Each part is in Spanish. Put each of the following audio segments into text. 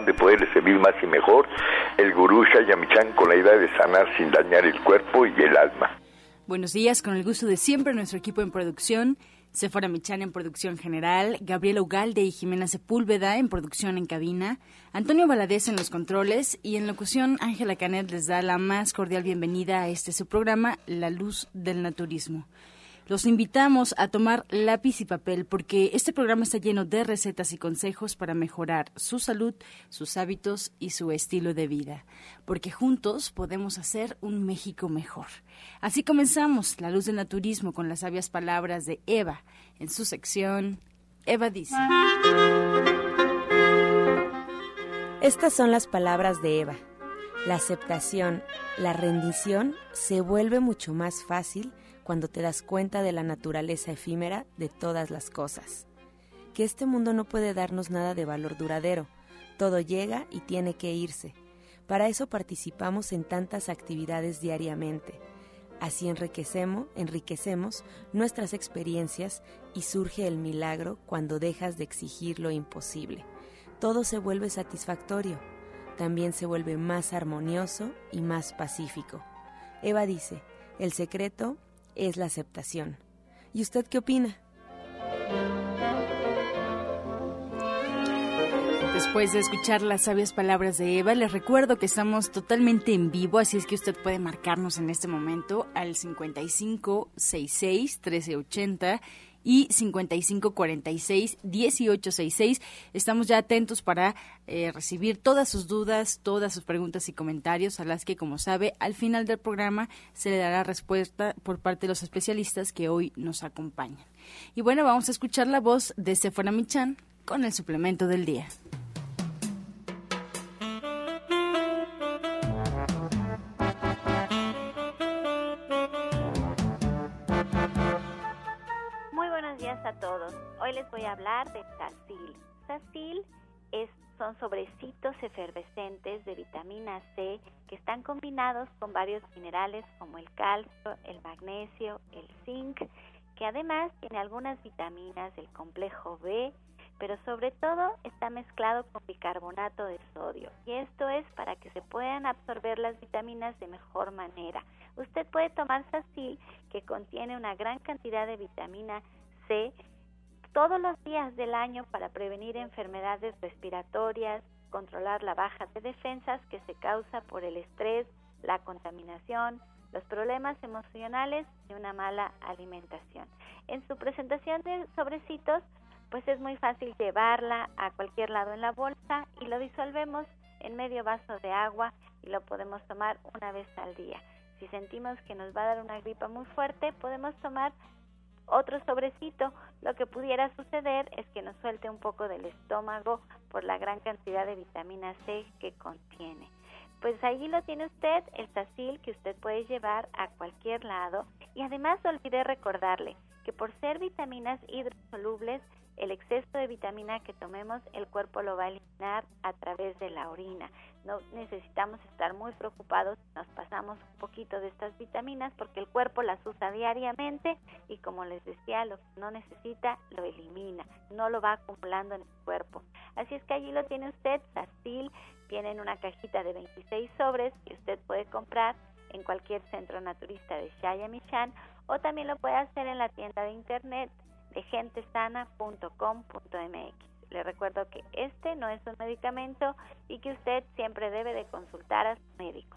de poderle servir más y mejor, el gurú Shayamichan con la idea de sanar sin dañar el cuerpo y el alma. Buenos días, con el gusto de siempre, nuestro equipo en producción. Sephora Michan en producción general, Gabriela Ugalde y Jimena Sepúlveda en producción en cabina, Antonio Valadez en los controles y en locución Ángela Canet les da la más cordial bienvenida a este su programa, La Luz del Naturismo. Los invitamos a tomar lápiz y papel porque este programa está lleno de recetas y consejos para mejorar su salud, sus hábitos y su estilo de vida, porque juntos podemos hacer un México mejor. Así comenzamos La Luz del Naturismo con las sabias palabras de Eva en su sección Eva dice. Estas son las palabras de Eva. La aceptación, la rendición se vuelve mucho más fácil cuando te das cuenta de la naturaleza efímera de todas las cosas. Que este mundo no puede darnos nada de valor duradero, todo llega y tiene que irse. Para eso participamos en tantas actividades diariamente. Así enriquecemos, enriquecemos nuestras experiencias y surge el milagro cuando dejas de exigir lo imposible. Todo se vuelve satisfactorio, también se vuelve más armonioso y más pacífico. Eva dice, el secreto es la aceptación. ¿Y usted qué opina? Después de escuchar las sabias palabras de Eva, les recuerdo que estamos totalmente en vivo, así es que usted puede marcarnos en este momento al 5566 1380 y 5546-1866. Estamos ya atentos para eh, recibir todas sus dudas, todas sus preguntas y comentarios, a las que, como sabe, al final del programa se le dará respuesta por parte de los especialistas que hoy nos acompañan. Y bueno, vamos a escuchar la voz de Sephora Michan con el suplemento del día. Voy a hablar de Sacil. Sacil es, son sobrecitos efervescentes de vitamina C que están combinados con varios minerales como el calcio, el magnesio, el zinc, que además tiene algunas vitaminas del complejo B, pero sobre todo está mezclado con bicarbonato de sodio y esto es para que se puedan absorber las vitaminas de mejor manera. Usted puede tomar Sacil que contiene una gran cantidad de vitamina C todos los días del año para prevenir enfermedades respiratorias, controlar la baja de defensas que se causa por el estrés, la contaminación, los problemas emocionales y una mala alimentación. En su presentación de sobrecitos, pues es muy fácil llevarla a cualquier lado en la bolsa y lo disolvemos en medio vaso de agua y lo podemos tomar una vez al día. Si sentimos que nos va a dar una gripa muy fuerte, podemos tomar otro sobrecito, lo que pudiera suceder es que nos suelte un poco del estómago por la gran cantidad de vitamina C que contiene. Pues allí lo tiene usted, el Sacil que usted puede llevar a cualquier lado y además olvidé recordarle que por ser vitaminas hidrosolubles el exceso de vitamina que tomemos el cuerpo lo va a eliminar a través de la orina. No necesitamos estar muy preocupados si nos pasamos un poquito de estas vitaminas porque el cuerpo las usa diariamente y como les decía, lo que no necesita lo elimina, no lo va acumulando en el cuerpo. Así es que allí lo tiene usted, Sastil, viene en una cajita de 26 sobres que usted puede comprar en cualquier centro naturista de Shayamichan o también lo puede hacer en la tienda de internet de gentesana.com.mx. Le recuerdo que este no es un medicamento y que usted siempre debe de consultar a su médico.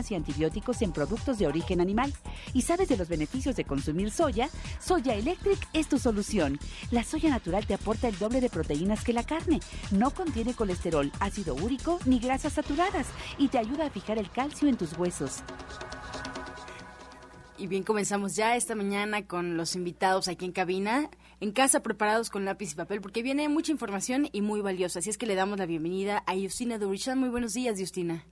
y antibióticos en productos de origen animal y sabes de los beneficios de consumir soya, Soya Electric es tu solución. La soya natural te aporta el doble de proteínas que la carne, no contiene colesterol, ácido úrico ni grasas saturadas y te ayuda a fijar el calcio en tus huesos. Y bien, comenzamos ya esta mañana con los invitados aquí en cabina. en casa preparados con lápiz y papel porque viene mucha información y muy valiosa. Así es que le damos la bienvenida a Justina Durishan. Muy buenos días, Justina.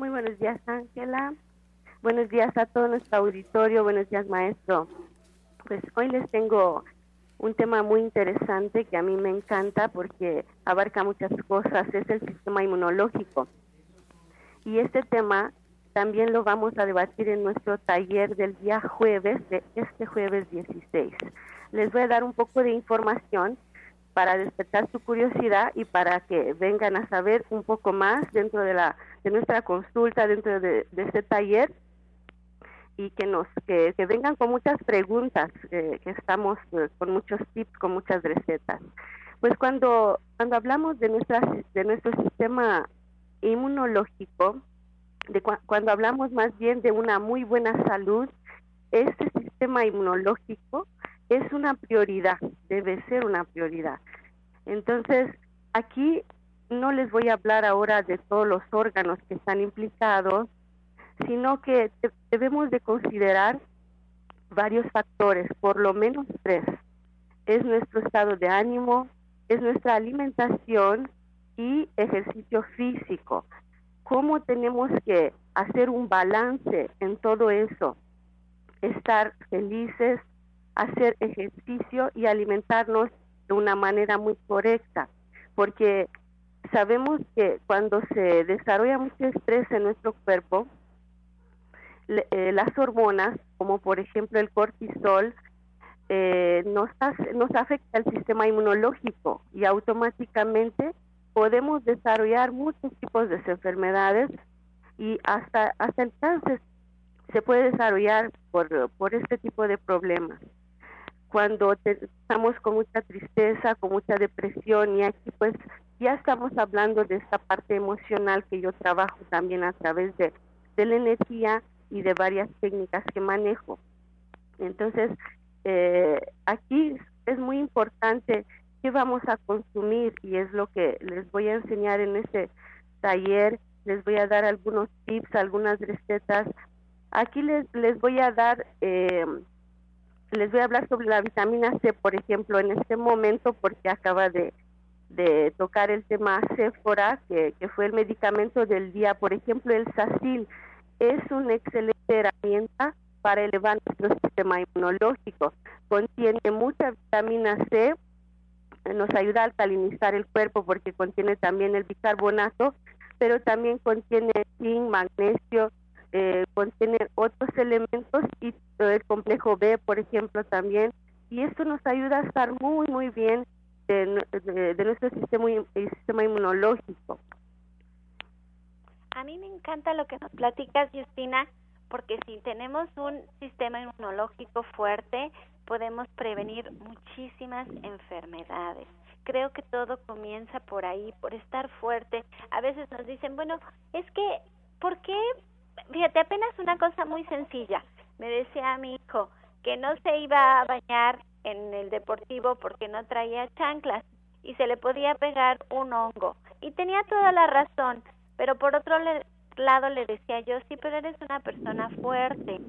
Muy buenos días, Ángela. Buenos días a todo nuestro auditorio. Buenos días, maestro. Pues hoy les tengo un tema muy interesante que a mí me encanta porque abarca muchas cosas. Es el sistema inmunológico. Y este tema también lo vamos a debatir en nuestro taller del día jueves, de este jueves 16. Les voy a dar un poco de información para despertar su curiosidad y para que vengan a saber un poco más dentro de la de nuestra consulta, dentro de, este taller y que nos que, vengan con muchas preguntas, eh, que estamos eh, con muchos tips, con muchas recetas. Pues cuando cuando hablamos de nuestra de nuestro sistema inmunológico, de cuando hablamos más bien de una muy buena salud, este sistema inmunológico es una prioridad, debe ser una prioridad. Entonces, aquí no les voy a hablar ahora de todos los órganos que están implicados, sino que debemos de considerar varios factores, por lo menos tres. Es nuestro estado de ánimo, es nuestra alimentación y ejercicio físico cómo tenemos que hacer un balance en todo eso, estar felices, hacer ejercicio y alimentarnos de una manera muy correcta, porque sabemos que cuando se desarrolla mucho estrés en nuestro cuerpo, eh, las hormonas, como por ejemplo el cortisol, eh, nos, nos afecta el sistema inmunológico y automáticamente podemos desarrollar muchos tipos de enfermedades y hasta, hasta el se puede desarrollar por, por este tipo de problemas. Cuando estamos con mucha tristeza, con mucha depresión y aquí pues ya estamos hablando de esta parte emocional que yo trabajo también a través de, de la energía y de varias técnicas que manejo. Entonces, eh, aquí es muy importante qué vamos a consumir y es lo que les voy a enseñar en este taller. Les voy a dar algunos tips, algunas recetas. Aquí les, les voy a dar, eh, les voy a hablar sobre la vitamina C, por ejemplo, en este momento, porque acaba de, tocar el tema Sephora, que, que fue el medicamento del día. Por ejemplo, el Sacil es una excelente herramienta para elevar nuestro sistema inmunológico. Contiene mucha vitamina C, nos ayuda a alcalinizar el cuerpo porque contiene también el bicarbonato, pero también contiene zinc, magnesio, eh, contiene otros elementos y el complejo B, por ejemplo, también. Y esto nos ayuda a estar muy, muy bien de, nuestro sistema, sistema inmunológico. A mí me encanta lo que nos platicas, Justina, porque si tenemos un sistema inmunológico fuerte, podemos prevenir muchísimas enfermedades. Creo que todo comienza por ahí, por estar fuerte. A veces nos dicen, bueno, es que, ¿por qué? Fíjate, apenas una cosa muy sencilla. Me decía mi hijo que no se iba a bañar en el deportivo porque no traía chanclas y se le podía pegar un hongo. Y tenía toda la razón, pero por otro lado le decía yo, sí, pero eres una persona fuerte,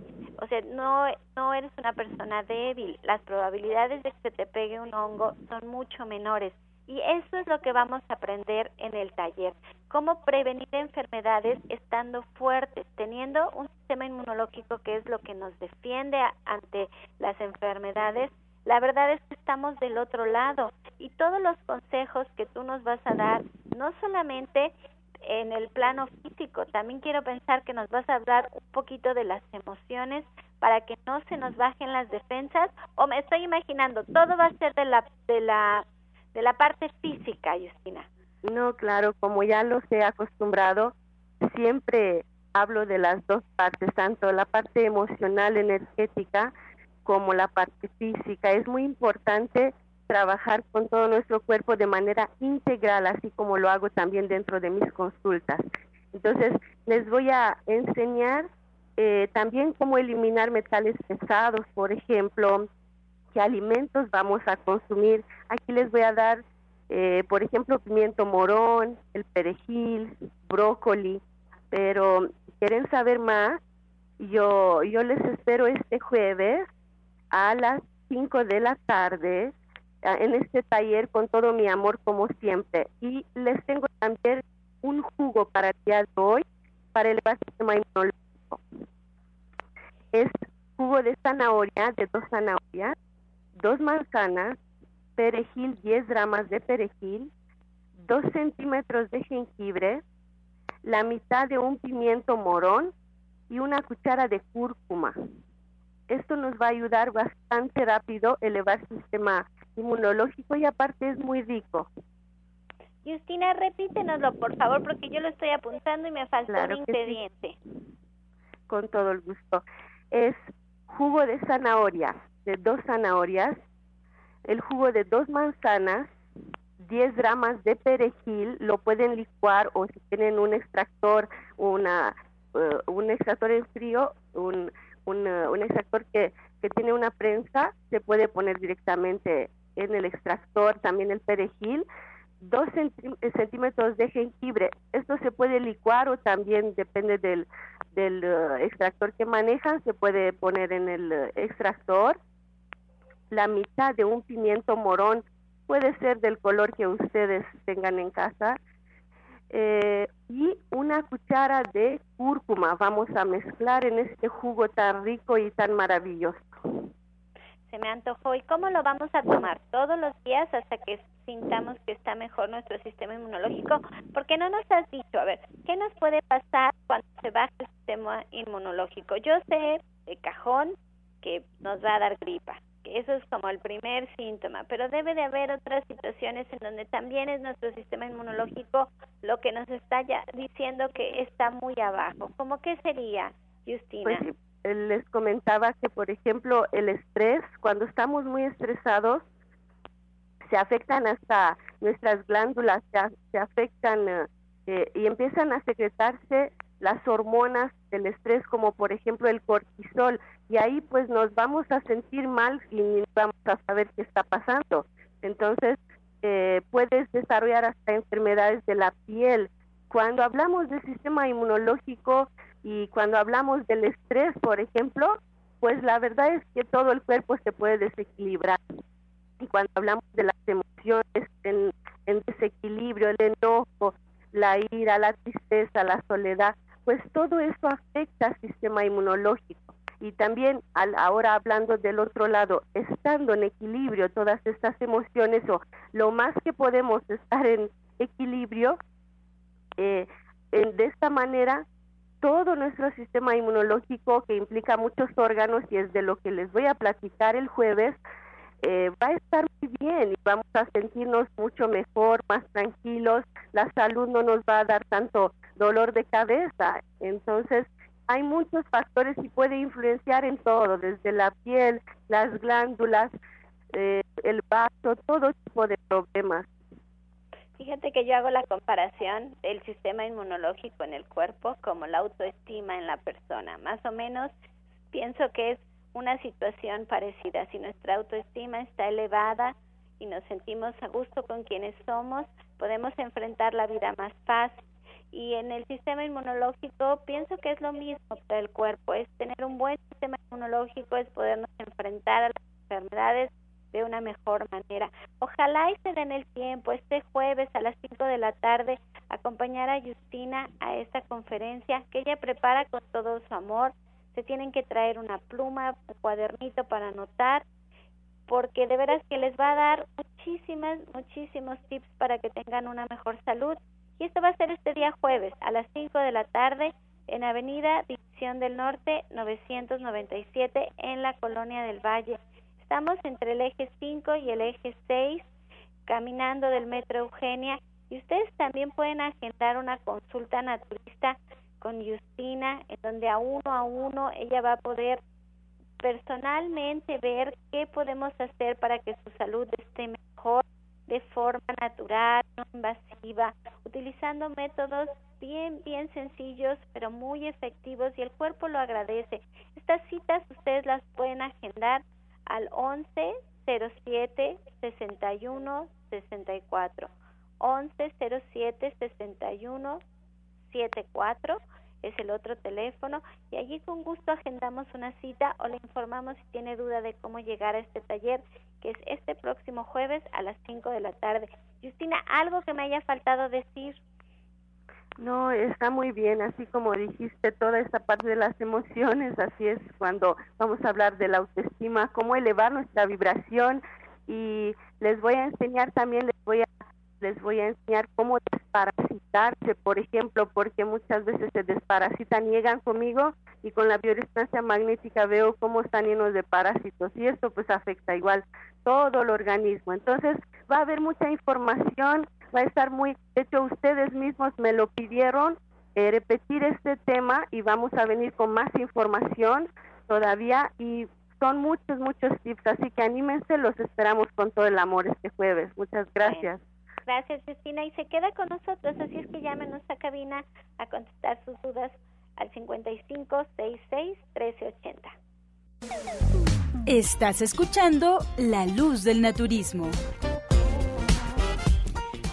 o sea, no, no eres una persona débil, las probabilidades de que se te pegue un hongo son mucho menores. Y eso es lo que vamos a aprender en el taller, cómo prevenir enfermedades estando fuertes, teniendo un sistema inmunológico que es lo que nos defiende ante las enfermedades. La verdad es que estamos del otro lado y todos los consejos que tú nos vas a dar, no solamente en el plano físico. También quiero pensar que nos vas a hablar un poquito de las emociones para que no se nos bajen las defensas o me estoy imaginando todo va a ser de la de la de la parte física, Justina. No, claro, como ya los he acostumbrado, siempre hablo de las dos partes, tanto la parte emocional, energética, como la parte física. Es muy importante trabajar con todo nuestro cuerpo de manera integral, así como lo hago también dentro de mis consultas. Entonces, les voy a enseñar eh, también cómo eliminar metales pesados, por ejemplo, qué alimentos vamos a consumir. Aquí les voy a dar, eh, por ejemplo, pimiento morón, el perejil, brócoli, pero quieren saber más, yo, yo les espero este jueves a las 5 de la tarde en este taller con todo mi amor como siempre. Y les tengo también un jugo para el día de hoy para elevar el sistema inmunológico. Es jugo de zanahoria, de dos zanahorias, dos manzanas, perejil, 10 ramas de perejil, 2 centímetros de jengibre, la mitad de un pimiento morón y una cuchara de cúrcuma. Esto nos va a ayudar bastante rápido a elevar el sistema inmunológico y aparte es muy rico. Justina, repítenoslo por favor porque yo lo estoy apuntando y me falta un ingrediente. Con todo el gusto. Es jugo de zanahoria, de dos zanahorias, el jugo de dos manzanas, 10 gramos de perejil, lo pueden licuar o si tienen un extractor, una, eh, un extractor en frío, un, eh, un extractor que, que tiene una prensa, se puede poner directamente en el extractor también el perejil, dos centímetros de jengibre. Esto se puede licuar o también depende del, del eh, extractor que manejan, se puede poner en el extractor la mitad de un pimiento morón, puede ser del color que ustedes tengan en casa, eh, y una cuchara de cúrcuma. Vamos a mezclar en este jugo tan rico y tan maravilloso. Se me antojó. ¿Y cómo lo vamos a tomar? ¿Todos los días hasta que sintamos que está mejor nuestro sistema inmunológico? Porque no nos has dicho, a ver, ¿qué nos puede pasar cuando se baja el sistema inmunológico? Yo sé de cajón que nos va a dar gripa eso es como el primer síntoma, pero debe de haber otras situaciones en donde también es nuestro sistema inmunológico lo que nos está ya diciendo que está muy abajo. ¿Cómo que sería, Justina? Pues les comentaba que, por ejemplo, el estrés, cuando estamos muy estresados, se afectan hasta nuestras glándulas, se, afectan eh, y empiezan a secretarse las hormonas del estrés, como por ejemplo el cortisol, y ahí pues nos vamos a sentir mal y vamos a saber qué está pasando. Entonces, eh, puedes desarrollar hasta enfermedades de la piel. Cuando hablamos del sistema inmunológico y cuando hablamos del estrés, por ejemplo, pues la verdad es que todo el cuerpo se puede desequilibrar. Y cuando hablamos de las emociones en, en desequilibrio, el enojo, la ira, la tristeza, la soledad, pues todo eso afecta al sistema inmunológico. Y también al, ahora hablando del otro lado, estando en equilibrio todas estas emociones o lo más que podemos estar en equilibrio, eh, de esta manera todo nuestro sistema inmunológico que implica muchos órganos y es de lo que les voy a platicar el jueves, eh, va a estar muy bien y vamos a sentirnos mucho mejor, más tranquilos, la salud no nos va a dar tanto dolor de cabeza. Entonces, hay muchos factores y puede influenciar en todo, desde la piel, las glándulas, eh, el vaso, todo tipo de problemas. Fíjate que yo hago la comparación del sistema inmunológico en el cuerpo como la autoestima en la persona. Más o menos pienso que es una situación parecida. Si nuestra autoestima está elevada y nos sentimos a gusto con quienes somos, podemos enfrentar la vida más fácil y en el sistema inmunológico pienso que es lo mismo para el cuerpo, es tener un buen sistema inmunológico, es podernos enfrentar a las enfermedades de una mejor manera. Ojalá y se den el tiempo este jueves a las 5 de la tarde acompañar a Justina a esta conferencia que ella prepara con todo su amor. Se tienen que traer una pluma, un cuadernito para anotar porque de veras que les va a dar muchísimas, muchísimos tips para que tengan una mejor salud y esto va a ser este día jueves a las 5 de la tarde en Avenida División del Norte 997 en la Colonia del Valle. Estamos entre el eje 5 y el eje 6 caminando del Metro Eugenia y ustedes también pueden agendar una consulta naturista con Justina en donde a uno a uno ella va a poder personalmente ver qué podemos hacer para que su salud esté mejor de forma natural, no invasiva, utilizando métodos bien, bien sencillos, pero muy efectivos y el cuerpo lo agradece. Estas citas ustedes las pueden agendar al 11 07 61 64 11 07 61 74 es el otro teléfono y allí con gusto agendamos una cita o le informamos si tiene duda de cómo llegar a este taller que es este próximo jueves a las 5 de la tarde. Justina, algo que me haya faltado decir. No, está muy bien, así como dijiste, toda esta parte de las emociones, así es cuando vamos a hablar de la autoestima, cómo elevar nuestra vibración y les voy a enseñar también, les voy a enseñar cómo desparasitarse, por ejemplo, porque muchas veces se desparasitan, llegan conmigo y con la bioresonancia magnética veo cómo están llenos de parásitos y esto pues afecta igual todo el organismo. Entonces va a haber mucha información, va a estar muy, de hecho ustedes mismos me lo pidieron eh, repetir este tema y vamos a venir con más información todavía y son muchos, muchos tips, así que anímense, los esperamos con todo el amor este jueves. Muchas gracias. Gracias, Justina. Y se queda con nosotros, así es que llámenos a cabina a contestar sus dudas al 55 66 1380. Estás escuchando La Luz del Naturismo.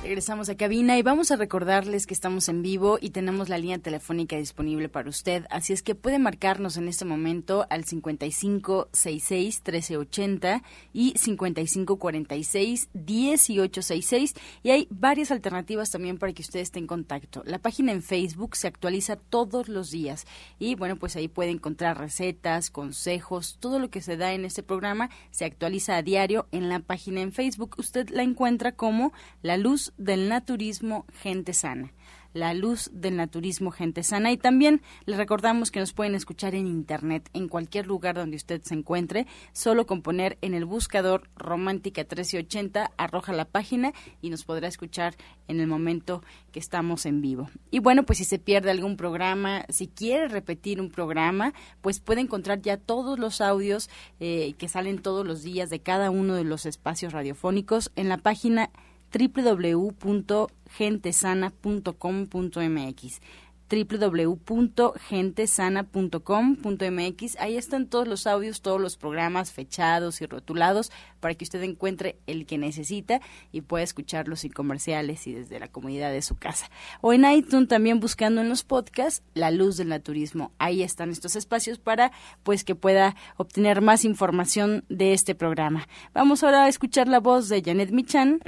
Regresamos a cabina y vamos a recordarles que estamos en vivo y tenemos la línea telefónica disponible para usted, así es que puede marcarnos en este momento al 5566 1380 y 5546 1866 y hay varias alternativas también para que usted esté en contacto. La página en Facebook se actualiza todos los días y bueno, pues ahí puede encontrar recetas, consejos, todo lo que se da en este programa se actualiza a diario en la página en Facebook. Usted la encuentra como La Luz del naturismo Gente Sana. La luz del naturismo Gente Sana. Y también le recordamos que nos pueden escuchar en Internet, en cualquier lugar donde usted se encuentre. Solo con poner en el buscador Romántica 1380, arroja la página y nos podrá escuchar en el momento que estamos en vivo. Y bueno, pues si se pierde algún programa, si quiere repetir un programa, pues puede encontrar ya todos los audios eh, que salen todos los días de cada uno de los espacios radiofónicos en la página www.gentesana.com.mx www.gentesana.com.mx. Ahí están todos los audios, todos los programas fechados y rotulados para que usted encuentre el que necesita y pueda escucharlos sin comerciales y desde la comunidad de su casa. O en iTunes también buscando en los podcasts La Luz del Naturismo. Ahí están estos espacios para pues que pueda obtener más información de este programa. Vamos ahora a escuchar la voz de Janet Michan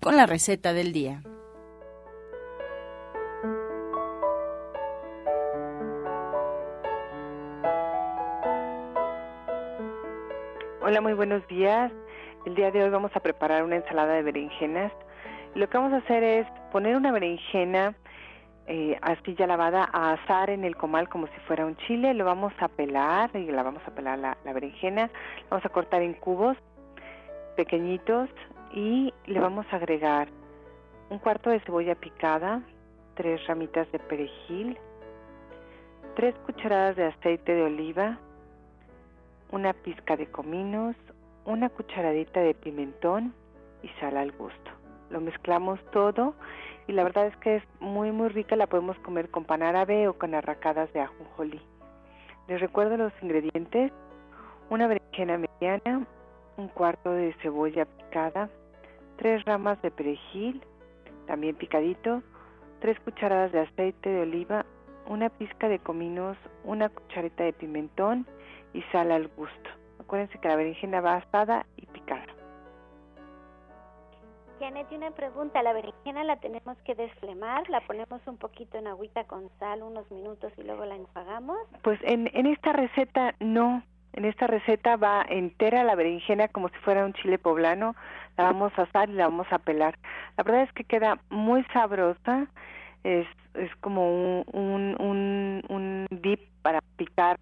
con la receta del día. Hola, muy buenos días. El día de hoy vamos a preparar una ensalada de berenjenas. Lo que vamos a hacer es poner una berenjena eh, así ya lavada a asar en el comal como si fuera un chile. Lo vamos a pelar y la vamos a pelar la, la berenjena. Vamos a cortar en cubos pequeñitos y le vamos a agregar un cuarto de cebolla picada, tres ramitas de perejil, tres cucharadas de aceite de oliva, una pizca de cominos, una cucharadita de pimentón y sal al gusto. Lo mezclamos todo y la verdad es que es muy muy rica, la podemos comer con pan árabe o con arracadas de ajonjolí. Les recuerdo los ingredientes: una berenjena mediana, un cuarto de cebolla picada, tres ramas de perejil, también picadito, tres cucharadas de aceite de oliva, una pizca de cominos, una cucharita de pimentón y sal al gusto. Acuérdense que la berenjena va asada y picada. Janet, una pregunta. ¿La berenjena la tenemos que desflemar? ¿La ponemos un poquito en agüita con sal unos minutos y luego la enjuagamos? Pues en, en esta receta no. En esta receta va entera la berenjena como si fuera un chile poblano. La vamos a asar y la vamos a pelar. La verdad es que queda muy sabrosa. Es, es como un, un, un, un dip para picar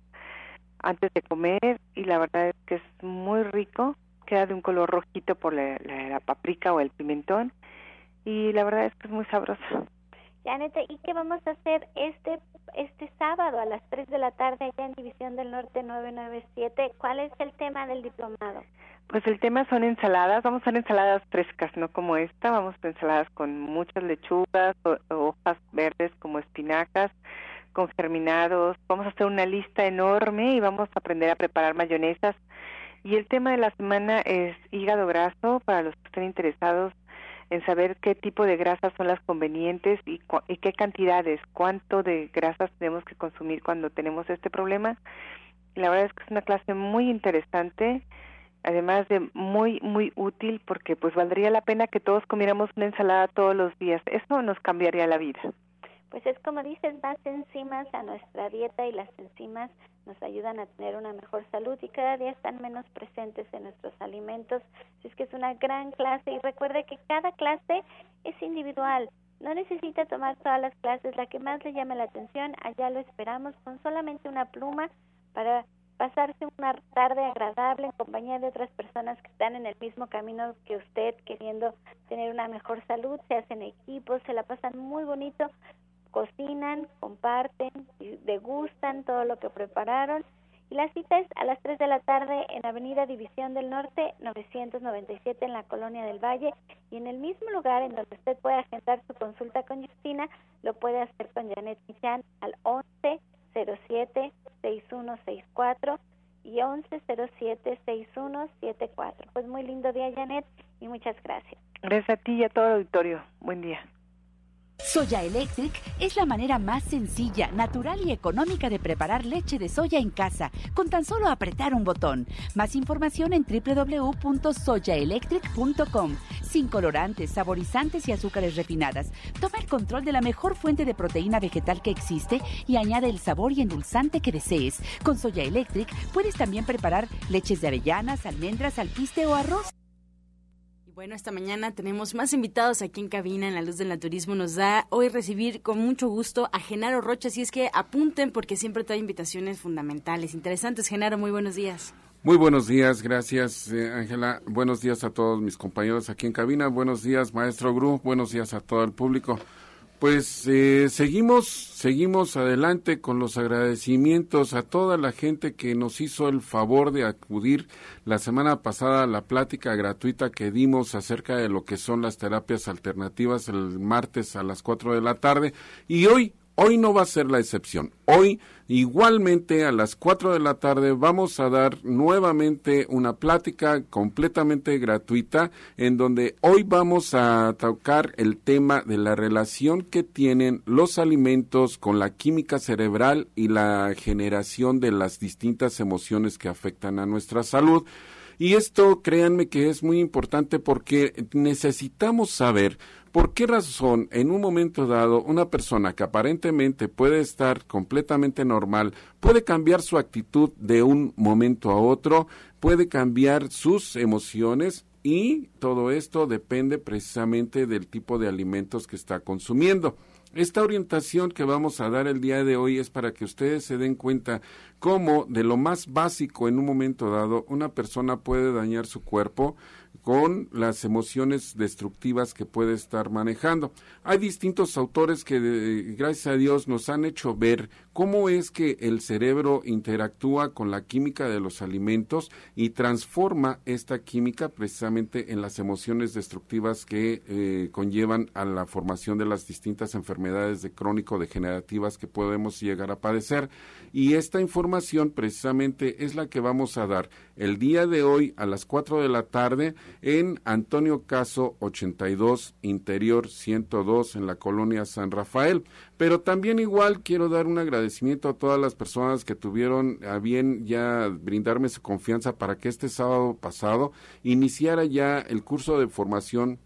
antes de comer y la verdad es que es muy rico, queda de un color rojito por la, la, paprika o el pimentón y la verdad es que es muy sabroso. Janet, ¿y qué vamos a hacer este este sábado a las 3 de la tarde allá en División del Norte 997? ¿Cuál es el tema del diplomado? Pues el tema son ensaladas, vamos a hacer ensaladas frescas, no como esta, vamos a hacer ensaladas con muchas lechugas, hojas verdes como espinacas, con germinados, vamos a hacer una lista enorme y vamos a aprender a preparar mayonesas. Y el tema de la semana es hígado graso, para los que estén interesados en saber qué tipo de grasas son las convenientes y, y qué cantidades, cuánto de grasas tenemos que consumir cuando tenemos este problema. La verdad es que es una clase muy interesante, además de muy muy útil porque pues valdría la pena que todos comiéramos una ensalada todos los días. Eso nos cambiaría la vida. Pues es como dices, más enzimas a nuestra dieta y las enzimas nos ayudan a tener una mejor salud y cada día están menos presentes en nuestros alimentos. Así es que es una gran clase y recuerde que cada clase es individual. No necesita tomar todas las clases, la que más le llame la atención, allá lo esperamos con solamente una pluma para pasarse una tarde agradable en compañía de otras personas que están en el mismo camino que usted, queriendo tener una mejor salud, se hacen equipos, se la pasan muy bonito, cocinan, comparten, degustan todo lo que prepararon. Y la cita es a las 3 de la tarde en Avenida División del Norte, 997 en la Colonia del Valle. Y en el mismo lugar en donde usted puede agendar su consulta con Justina, lo puede hacer con Janet Michan al 1107-6164 y 1107-6174. Pues muy lindo día, Janet, y muchas gracias. Gracias a ti y a todo el auditorio. Buen día. Soya Electric es la manera más sencilla, natural y económica de preparar leche de soya en casa, con tan solo apretar un botón. Más información en www.soyaelectric.com. Sin colorantes, saborizantes y azúcares refinadas. Toma el control de la mejor fuente de proteína vegetal que existe y añade el sabor y endulzante que desees. Con Soya Electric puedes también preparar leches de avellanas, almendras, alpiste o arroz. Bueno, esta mañana tenemos más invitados aquí en cabina en la luz del naturismo. Nos da hoy recibir con mucho gusto a Genaro Rocha, así es que apunten porque siempre trae invitaciones fundamentales, interesantes. Genaro, muy buenos días. Muy buenos días, gracias eh, Ángela. buenos días a todos mis compañeros aquí en cabina. Buenos días, maestro Gru. Buenos días a todo el público. Pues eh, seguimos, seguimos adelante con los agradecimientos a toda la gente que nos hizo el favor de acudir la semana pasada a la plática gratuita que dimos acerca de lo que son las terapias alternativas el martes a las 4 de la tarde. Y hoy Hoy no va a ser la excepción. Hoy, igualmente, a las 4 de la tarde, vamos a dar nuevamente una plática completamente gratuita en donde hoy vamos a tocar el tema de la relación que tienen los alimentos con la química cerebral y la generación de las distintas emociones que afectan a nuestra salud. Y esto, créanme que es muy importante porque necesitamos saber ¿Por qué razón en un momento dado una persona que aparentemente puede estar completamente normal puede cambiar su actitud de un momento a otro, puede cambiar sus emociones y todo esto depende precisamente del tipo de alimentos que está consumiendo? Esta orientación que vamos a dar el día de hoy es para que ustedes se den cuenta cómo de lo más básico en un momento dado una persona puede dañar su cuerpo, con las emociones destructivas que puede estar manejando. Hay distintos autores que, gracias a Dios, nos han hecho ver cómo es que el cerebro interactúa con la química de los alimentos y transforma esta química precisamente en las emociones destructivas que eh, conllevan a la formación de las distintas enfermedades de crónico degenerativas que podemos llegar a padecer. Y esta información precisamente es la que vamos a dar el día de hoy a las 4 de la tarde en Antonio Caso 82, Interior 102, en la colonia San Rafael. Pero también igual quiero dar un agradecimiento a todas las personas que tuvieron a bien ya brindarme su confianza para que este sábado pasado iniciara ya el curso de formación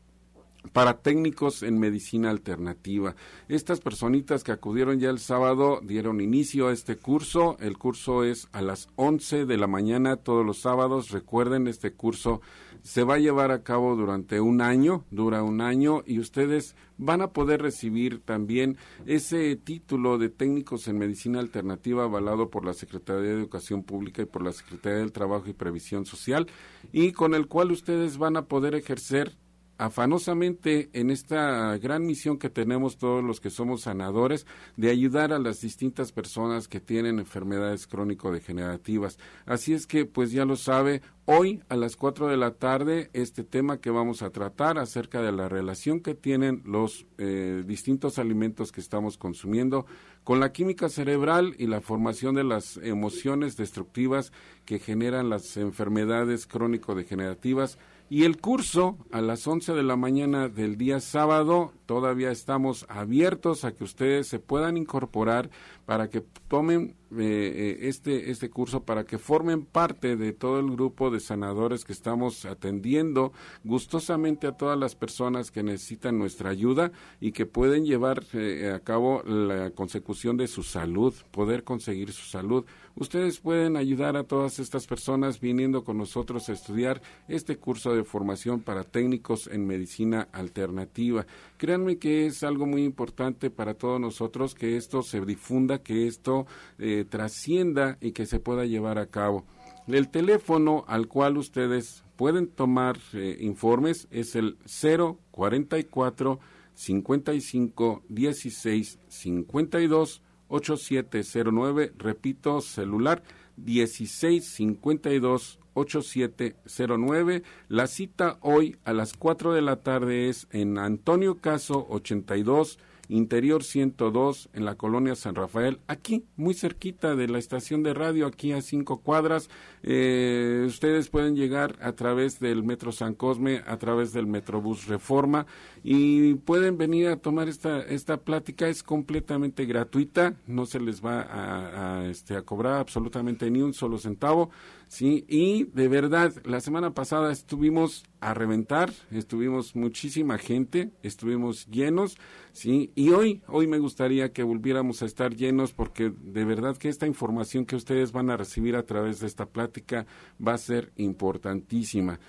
para técnicos en medicina alternativa. Estas personitas que acudieron ya el sábado dieron inicio a este curso. El curso es a las 11 de la mañana todos los sábados. Recuerden, este curso se va a llevar a cabo durante un año, dura un año y ustedes van a poder recibir también ese título de técnicos en medicina alternativa avalado por la Secretaría de Educación Pública y por la Secretaría del Trabajo y Previsión Social y con el cual ustedes van a poder ejercer afanosamente en esta gran misión que tenemos todos los que somos sanadores de ayudar a las distintas personas que tienen enfermedades crónico-degenerativas. Así es que, pues ya lo sabe, hoy a las 4 de la tarde este tema que vamos a tratar acerca de la relación que tienen los eh, distintos alimentos que estamos consumiendo con la química cerebral y la formación de las emociones destructivas que generan las enfermedades crónico-degenerativas Y el curso a las 11 de la mañana del día sábado, todavía estamos abiertos a que ustedes se puedan incorporar para que tomen eh, eh, este, este curso, para que formen parte de todo el grupo de sanadores que estamos atendiendo gustosamente a todas las personas que necesitan nuestra ayuda y que pueden llevar eh, a cabo la consecución de su salud, poder conseguir su salud. Ustedes pueden ayudar a todas estas personas viniendo con nosotros a estudiar este curso de formación para técnicos en medicina alternativa. Créanme que es algo muy importante para todos nosotros que esto se difunda, que esto eh, trascienda y que se pueda llevar a cabo. El teléfono al cual ustedes pueden tomar eh, informes es el 044 55 16 52 8709, repito, celular 1652 8709. La cita hoy a las 4 de la tarde es en Antonio Caso 82 Interior 102 en la colonia San Rafael, aquí muy cerquita de la estación de radio, aquí a cinco cuadras. Eh, ustedes pueden llegar a través del Metro San Cosme, a través del Metrobús Reforma y pueden venir a tomar esta, esta plática. Es completamente gratuita, no se les va a, este, a cobrar absolutamente ni un solo centavo. Sí, y de verdad, la semana pasada estuvimos a reventar, estuvimos muchísima gente, estuvimos llenos, sí, y hoy, hoy me gustaría que volviéramos a estar llenos porque de verdad que esta información que ustedes van a recibir a través de esta plática va a ser importantísima.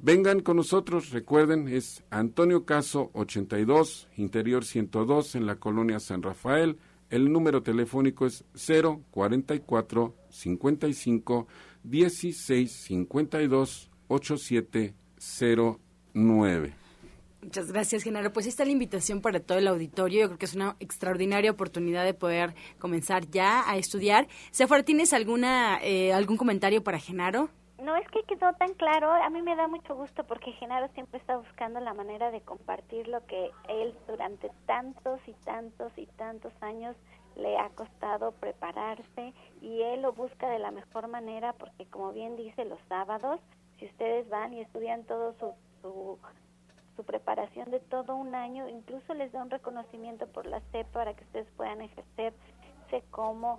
Vengan con nosotros, recuerden, es Antonio Caso 82, Interior 102 en la colonia San Rafael. El número telefónico es 044 55 16 52 8709. Muchas gracias, Genaro. Pues esta es la invitación para todo el auditorio. Yo creo que es una extraordinaria oportunidad de poder comenzar ya a estudiar. Sephora, ¿tienes alguna, eh, algún comentario para Genaro? No es que quedó tan claro, a mí me da mucho gusto porque Genaro siempre está buscando la manera de compartir lo que él durante tantos y tantos y tantos años le ha costado prepararse y él lo busca de la mejor manera porque como bien dice los sábados, si ustedes van y estudian todo su, su, su preparación de todo un año, incluso les da un reconocimiento por la CEP para que ustedes puedan ejercerse como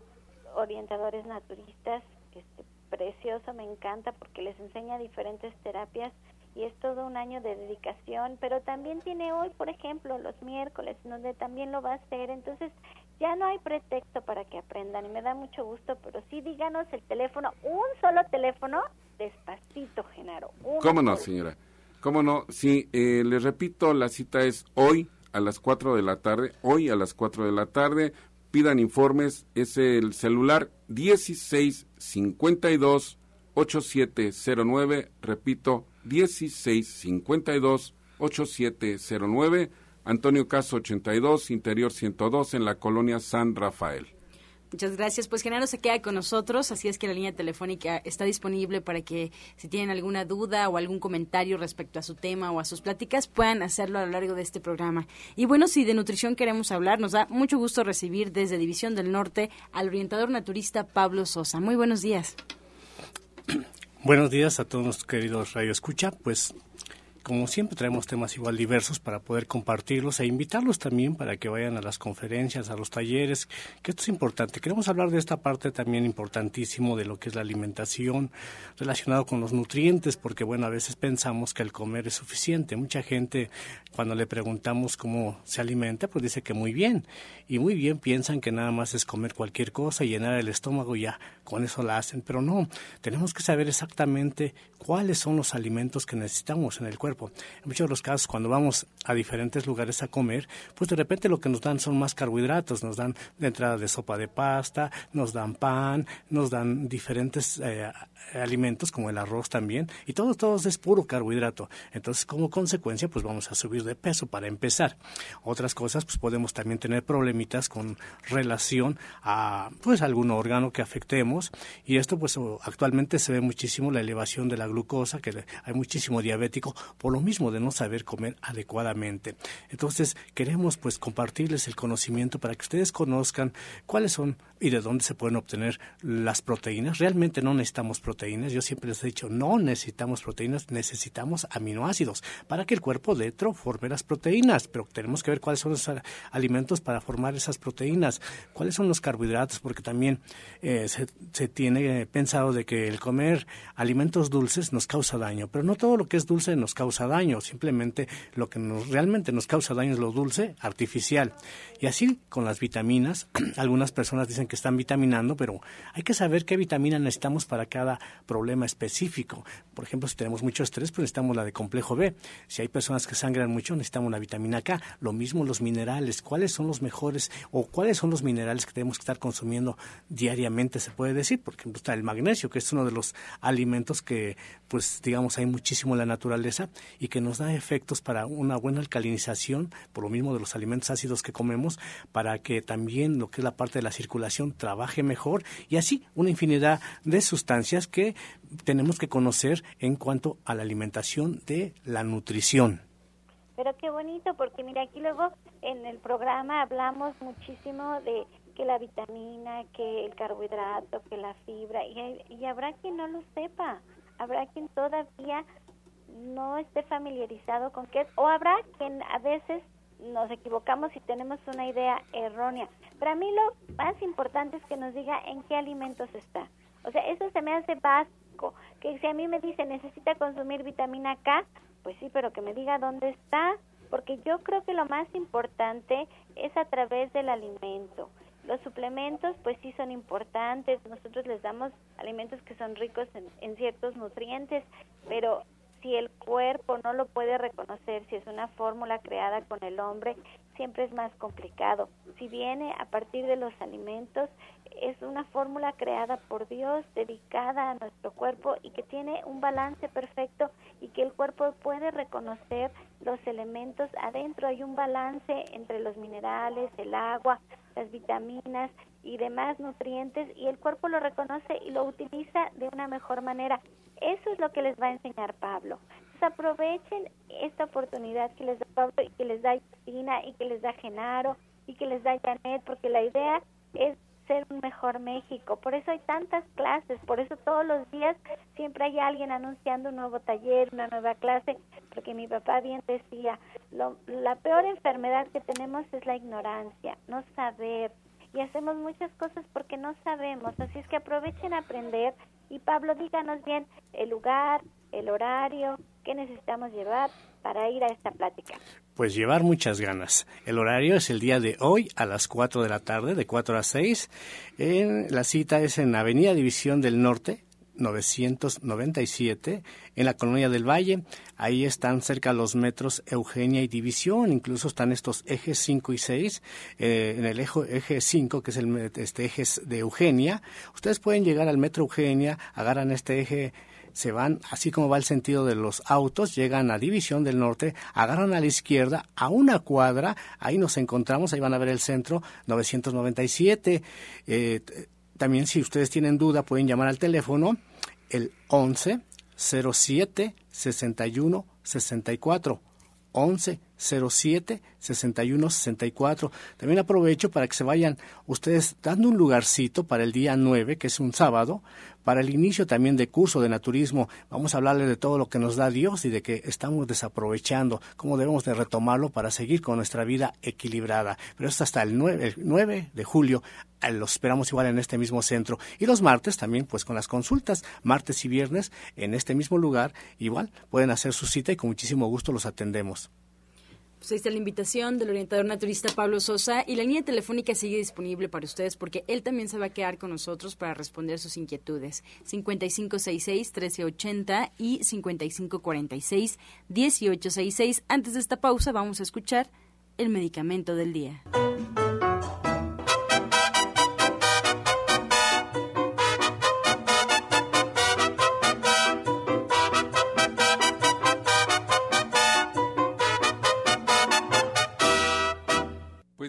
orientadores naturistas este, precioso, me encanta porque les enseña diferentes terapias y es todo un año de dedicación, pero también tiene hoy, por ejemplo, los miércoles, donde también lo va a hacer, entonces ya no hay pretexto para que aprendan y me da mucho gusto, pero sí díganos el teléfono, un solo teléfono, despacito, Genaro. ¿Cómo no, señora? ¿Cómo no? Sí, eh, les repito, la cita es hoy a las 4 de la tarde, hoy a las 4 de la tarde, pidan informes, es el celular 1652 8709, repito, 1652 8709, Antonio Caso 82, Interior 102, en la colonia San Rafael. Muchas gracias. Pues Genaro se queda con nosotros, así es que la línea telefónica está disponible para que si tienen alguna duda o algún comentario respecto a su tema o a sus pláticas puedan hacerlo a lo largo de este programa. Y bueno, si de nutrición queremos hablar, nos da mucho gusto recibir desde División del Norte al orientador naturista Pablo Sosa. Muy buenos días. Buenos días a todos queridos Radio Escucha. Pues como siempre traemos temas igual diversos para poder compartirlos e invitarlos también para que vayan a las conferencias, a los talleres, que esto es importante. Queremos hablar de esta parte también importantísimo de lo que es la alimentación relacionado con los nutrientes, porque bueno, a veces pensamos que el comer es suficiente. Mucha gente cuando le preguntamos cómo se alimenta, pues dice que muy bien. Y muy bien piensan que nada más es comer cualquier cosa llenar el estómago y ya con eso la hacen, pero no, tenemos que saber exactamente cuáles son los alimentos que necesitamos en el cuerpo en muchos de los casos, cuando vamos a diferentes lugares a comer, pues de repente lo que nos dan son más carbohidratos, nos dan de entrada de sopa de pasta, nos dan pan, nos dan diferentes eh, alimentos como el arroz también, y todo, todo es puro carbohidrato. Entonces, como consecuencia, pues vamos a subir de peso para empezar. Otras cosas, pues podemos también tener problemitas con relación a pues algún órgano que afectemos, y esto pues actualmente se ve muchísimo la elevación de la glucosa, que hay muchísimo diabético por lo mismo de no saber comer adecuadamente. Entonces, queremos pues compartirles el conocimiento para que ustedes conozcan cuáles son y de dónde se pueden obtener las proteínas. Realmente no necesitamos proteínas. Yo siempre les he dicho, no necesitamos proteínas, necesitamos aminoácidos para que el cuerpo dentro forme las proteínas. Pero tenemos que ver cuáles son los alimentos para formar esas proteínas, cuáles son los carbohidratos, porque también eh, se, se, tiene pensado de que el comer alimentos dulces nos causa daño. Pero no todo lo que es dulce nos causa daño. Simplemente lo que nos, realmente nos causa daño es lo dulce artificial. Y así con las vitaminas, algunas personas dicen que están vitaminando, pero hay que saber qué vitamina necesitamos para cada problema específico. Por ejemplo, si tenemos mucho estrés, pues necesitamos la de complejo B. Si hay personas que sangran mucho, necesitamos la vitamina K. Lo mismo los minerales. ¿Cuáles son los mejores o cuáles son los minerales que tenemos que estar consumiendo diariamente, se puede decir? Por ejemplo, está el magnesio, que es uno de los alimentos que, pues, digamos, hay muchísimo en la naturaleza y que nos da efectos para una buena alcalinización, por lo mismo de los alimentos ácidos que comemos, para que también lo que es la parte de la circulación trabaje mejor y así una infinidad de sustancias que tenemos que conocer en cuanto a la alimentación de la nutrición. Pero qué bonito, porque mira, aquí luego en el programa hablamos muchísimo de que la vitamina, que el carbohidrato, que la fibra, y, y habrá quien no lo sepa, habrá quien todavía no esté familiarizado con qué es, o habrá quien a veces nos equivocamos y tenemos una idea errónea. Para mí lo más importante es que nos diga en qué alimentos está. O sea, eso se me hace básico. Que si a mí me dice necesita consumir vitamina K, pues sí, pero que me diga dónde está, porque yo creo que lo más importante es a través del alimento. Los suplementos, pues sí son importantes. Nosotros les damos alimentos que son ricos en, en ciertos nutrientes, pero si el cuerpo no lo puede reconocer, si es una fórmula creada con el hombre, siempre es más complicado. Si viene a partir de los alimentos, es una fórmula creada por Dios, dedicada a nuestro cuerpo y que tiene un balance perfecto y que el cuerpo puede reconocer los elementos. Adentro hay un balance entre los minerales, el agua, las vitaminas y demás nutrientes y el cuerpo lo reconoce y lo utiliza de una mejor manera. Eso es lo que les va a enseñar Pablo. aprovechen esta oportunidad que les da Pablo y que les da Justina y que les da Genaro y que les da Janet, porque la idea es un mejor México. Por eso hay tantas clases, por eso todos los días siempre hay alguien anunciando un nuevo taller, una nueva clase, porque mi papá bien decía, la peor enfermedad que tenemos es la ignorancia, no saber. Y hacemos muchas cosas porque no sabemos, así es que aprovechen a aprender y Pablo, díganos bien el lugar, el horario, qué necesitamos llevar para ir a esta plática. Pues llevar muchas ganas. El horario es el día de hoy a las 4 de la tarde, de 4 a 6. En, la cita es en Avenida División del Norte, 997 en la colonia del Valle. Ahí están cerca los metros Eugenia y División, incluso están estos ejes 5 y 6. Eh, en el eje, eje 5, que es el este eje de Eugenia, ustedes pueden llegar al metro Eugenia, agarran este eje se van, así como va el sentido de los autos, llegan a División del Norte, agarran a la izquierda, a una cuadra, ahí nos encontramos, ahí van a ver el centro 997. Eh, también si ustedes tienen duda pueden llamar al teléfono el 11 07 61 64 11 07 61 64. También aprovecho para que se vayan ustedes dando un lugarcito para el día 9, que es un sábado, para el inicio también de curso de naturismo. Vamos a hablarle de todo lo que nos da Dios y de que estamos desaprovechando, cómo debemos de retomarlo para seguir con nuestra vida equilibrada. Pero esto hasta el 9, el 9 de julio. Eh, los esperamos igual en este mismo centro. Y los martes también, pues con las consultas, martes y viernes, en este mismo lugar, igual pueden hacer su cita y con muchísimo gusto los atendemos. Pues ahí está la invitación del orientador naturista Pablo Sosa y la línea telefónica sigue disponible para ustedes porque él también se va a quedar con nosotros para responder sus inquietudes. 5566-1380 y 5546-1866. Antes de esta pausa vamos a escuchar el medicamento del día.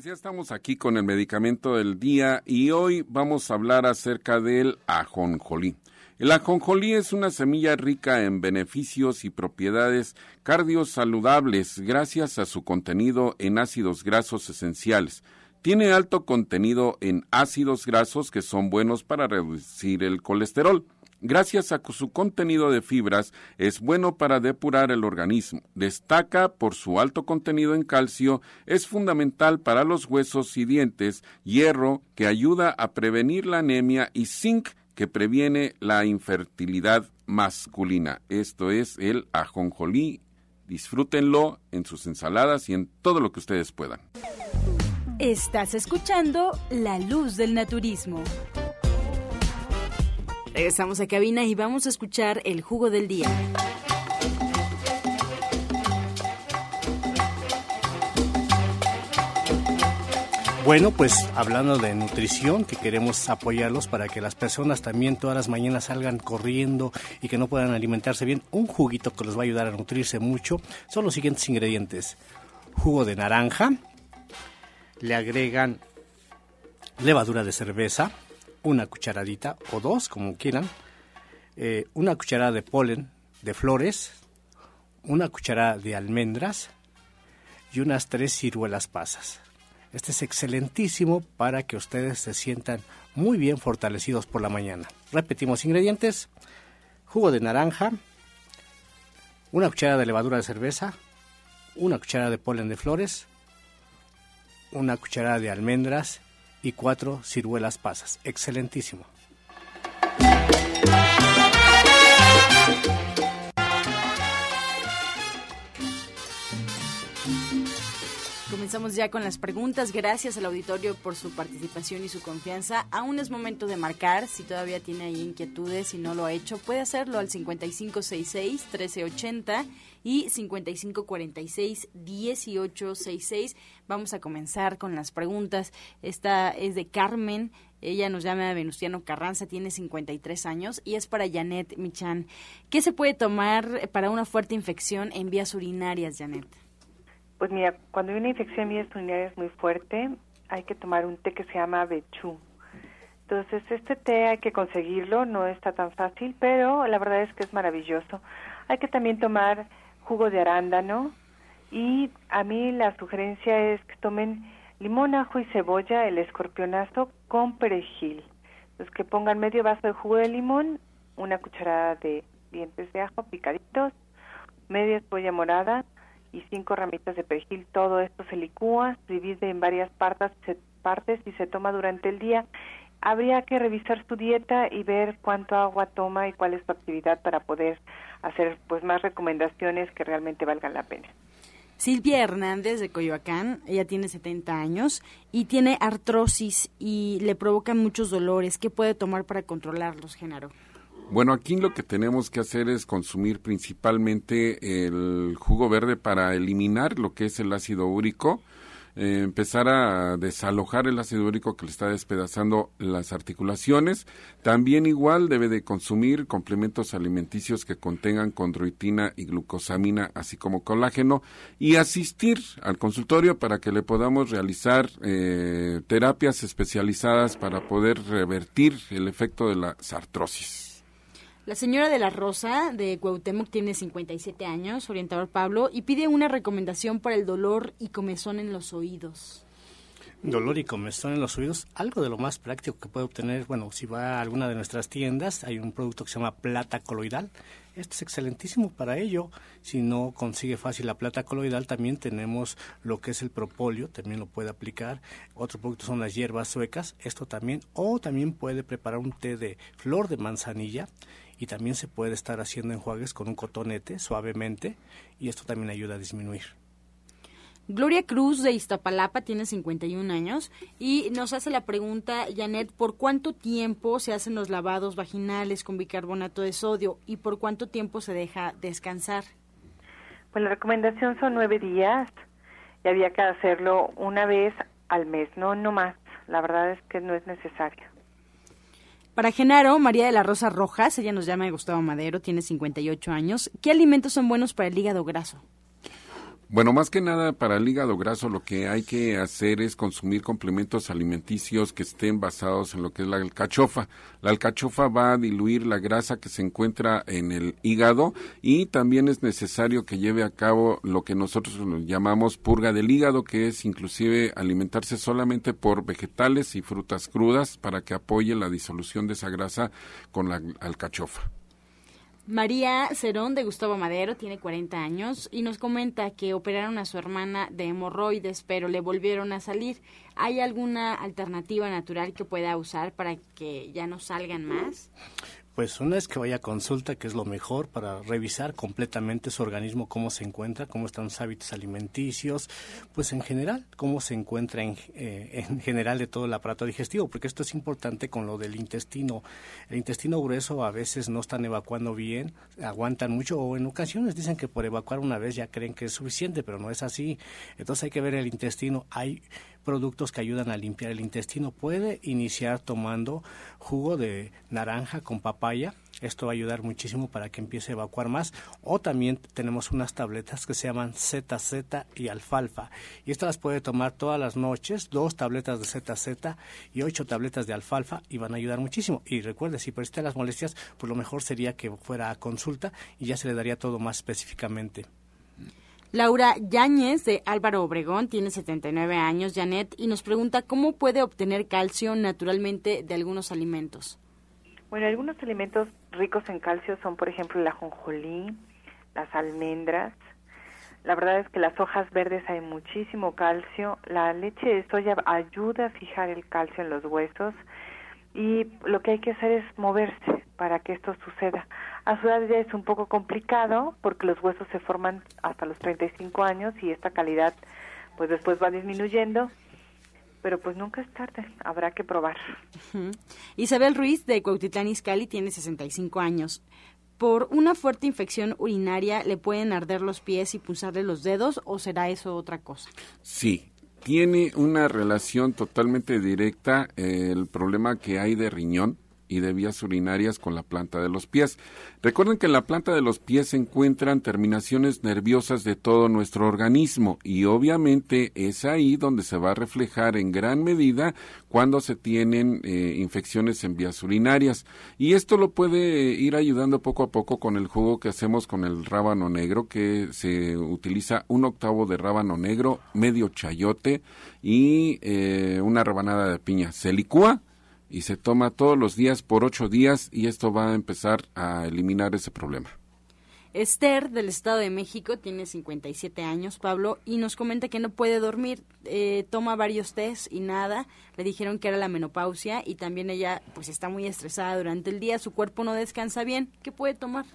Pues ya estamos aquí con el medicamento del día y hoy vamos a hablar acerca del ajonjolí. El ajonjolí es una semilla rica en beneficios y propiedades cardiosaludables gracias a su contenido en ácidos grasos esenciales. Tiene alto contenido en ácidos grasos que son buenos para reducir el colesterol. Gracias a su contenido de fibras, es bueno para depurar el organismo. Destaca por su alto contenido en calcio, es fundamental para los huesos y dientes, hierro, que ayuda a prevenir la anemia, y zinc, que previene la infertilidad masculina. Esto es el ajonjolí. Disfrútenlo en sus ensaladas y en todo lo que ustedes puedan. Estás escuchando La Luz del Naturismo. Regresamos a cabina y vamos a escuchar el jugo del día. Bueno, pues hablando de nutrición, que queremos apoyarlos para que las personas también todas las mañanas salgan corriendo y que no puedan alimentarse bien, un juguito que les va a ayudar a nutrirse mucho son los siguientes ingredientes. Jugo de naranja, le agregan levadura de cerveza, una cucharadita o dos, como quieran, eh, una cucharada de polen de flores, una cucharada de almendras y unas tres ciruelas pasas. Este es excelentísimo para que ustedes se sientan muy bien fortalecidos por la mañana. Repetimos ingredientes. Jugo de naranja, una cucharada de levadura de cerveza, una cucharada de polen de flores, una cucharada de almendras y cuatro ciruelas pasas. Excelentísimo. Comenzamos ya con las preguntas. Gracias al auditorio por su participación y su confianza. Aún es momento de marcar. Si todavía tiene ahí inquietudes y no lo ha hecho, puede hacerlo al 5566-1380 y 5546-1866. Vamos a comenzar con las preguntas. Esta es de Carmen. Ella nos llama Venustiano Carranza, tiene 53 años y es para Janet Michan. ¿Qué se puede tomar para una fuerte infección en vías urinarias, Janet? Pues mira, cuando hay una infección en vías urinarias muy fuerte, hay que tomar un té que se llama Bechú. Entonces, este té hay que conseguirlo, no está tan fácil, pero la verdad es que es maravilloso. Hay que también tomar jugo de arándano y a mí la sugerencia es que tomen limón, ajo y cebolla, el escorpionazo con perejil. Entonces, que pongan medio vaso de jugo de limón, una cucharada de dientes de ajo picaditos, media cebolla morada, y cinco ramitas de perejil. Todo esto se licúa, se divide en varias partes, partes y se toma durante el día. Habría que revisar su dieta y ver cuánto agua toma y cuál es su actividad para poder hacer pues más recomendaciones que realmente valgan la pena. Silvia Hernández de Coyoacán, ella tiene 70 años y tiene artrosis y le provocan muchos dolores. ¿Qué puede tomar para controlarlos, Genaro? Bueno, aquí lo que tenemos que hacer es consumir principalmente el jugo verde para eliminar lo que es el ácido úrico, eh, empezar a desalojar el ácido úrico que le está despedazando las articulaciones. También igual debe de consumir complementos alimenticios que contengan condroitina y glucosamina, así como colágeno, y asistir al consultorio para que le podamos realizar eh, terapias especializadas para poder revertir el efecto de la artrosis. La señora de la Rosa de Cuauhtémoc tiene 57 años, orientador Pablo, y pide una recomendación para el dolor y comezón en los oídos. Dolor y comezón en los oídos, algo de lo más práctico que puede obtener, bueno, si va a alguna de nuestras tiendas, hay un producto que se llama plata coloidal. Esto es excelentísimo para ello. Si no consigue fácil la plata coloidal, también tenemos lo que es el propóleo, también lo puede aplicar. Otro producto son las hierbas suecas, esto también. O también puede preparar un té de flor de manzanilla y también se puede estar haciendo enjuagues con un cotonete suavemente y esto también ayuda a disminuir. Gloria Cruz de Iztapalapa tiene 51 años y nos hace la pregunta, Janet, ¿por cuánto tiempo se hacen los lavados vaginales con bicarbonato de sodio y por cuánto tiempo se deja descansar? Pues la recomendación son nueve días y había que hacerlo una vez al mes, no, no más. La verdad es que no es necesario. Para Genaro, María de la Rosa Rojas, ella nos llama Gustavo Madero, tiene 58 años. ¿Qué alimentos son buenos para el hígado graso? Bueno, más que nada para el hígado graso lo que hay que hacer es consumir complementos alimenticios que estén basados en lo que es la alcachofa. La alcachofa va a diluir la grasa que se encuentra en el hígado y también es necesario que lleve a cabo lo que nosotros llamamos purga del hígado, que es inclusive alimentarse solamente por vegetales y frutas crudas para que apoye la disolución de esa grasa con la alcachofa. María Cerón de Gustavo Madero tiene 40 años y nos comenta que operaron a su hermana de hemorroides, pero le volvieron a salir. ¿Hay alguna alternativa natural que pueda usar para que ya no salgan más? Pues una es que vaya a consulta, que es lo mejor para revisar completamente su organismo, cómo se encuentra, cómo están sus hábitos alimenticios, pues en general, cómo se encuentra en, eh, en general de todo el aparato digestivo, porque esto es importante con lo del intestino. El intestino grueso a veces no están evacuando bien, aguantan mucho o en ocasiones dicen que por evacuar una vez ya creen que es suficiente, pero no es así. Entonces hay que ver el intestino. Hay productos que ayudan a limpiar el intestino. Puede iniciar tomando jugo de naranja con papaya. Esto va a ayudar muchísimo para que empiece a evacuar más. O también tenemos unas tabletas que se llaman ZZ y alfalfa. Y estas las puede tomar todas las noches, dos tabletas de ZZ y ocho tabletas de alfalfa y van a ayudar muchísimo. Y recuerde, si persisten las molestias, pues lo mejor sería que fuera a consulta y ya se le daría todo más específicamente. Laura Yáñez de Álvaro Obregón tiene 79 años, Janet, y nos pregunta cómo puede obtener calcio naturalmente de algunos alimentos. Bueno, algunos alimentos ricos en calcio son, por ejemplo, el ajonjolí, las almendras. La verdad es que las hojas verdes hay muchísimo calcio. La leche de soya ayuda a fijar el calcio en los huesos y lo que hay que hacer es moverse para que esto suceda. A su edad ya es un poco complicado porque los huesos se forman hasta los 35 años y esta calidad pues después va disminuyendo, pero pues nunca es tarde, habrá que probar. Isabel Ruiz de Cuautitlán Izcalli tiene 65 años. ¿Por una fuerte infección urinaria le pueden arder los pies y pulsarle los dedos o será eso otra cosa? Sí, tiene una relación totalmente directa eh, el problema que hay de riñón y de vías urinarias con la planta de los pies. Recuerden que en la planta de los pies se encuentran terminaciones nerviosas de todo nuestro organismo y obviamente es ahí donde se va a reflejar en gran medida cuando se tienen eh, infecciones en vías urinarias. Y esto lo puede ir ayudando poco a poco con el jugo que hacemos con el rábano negro, que se utiliza un octavo de rábano negro, medio chayote y eh, una rebanada de piña. Se licúa y se toma todos los días por ocho días y esto va a empezar a eliminar ese problema. Esther del Estado de México tiene 57 años, Pablo, y nos comenta que no puede dormir, eh, toma varios test y nada. Le dijeron que era la menopausia y también ella pues está muy estresada durante el día, su cuerpo no descansa bien. ¿Qué puede tomar?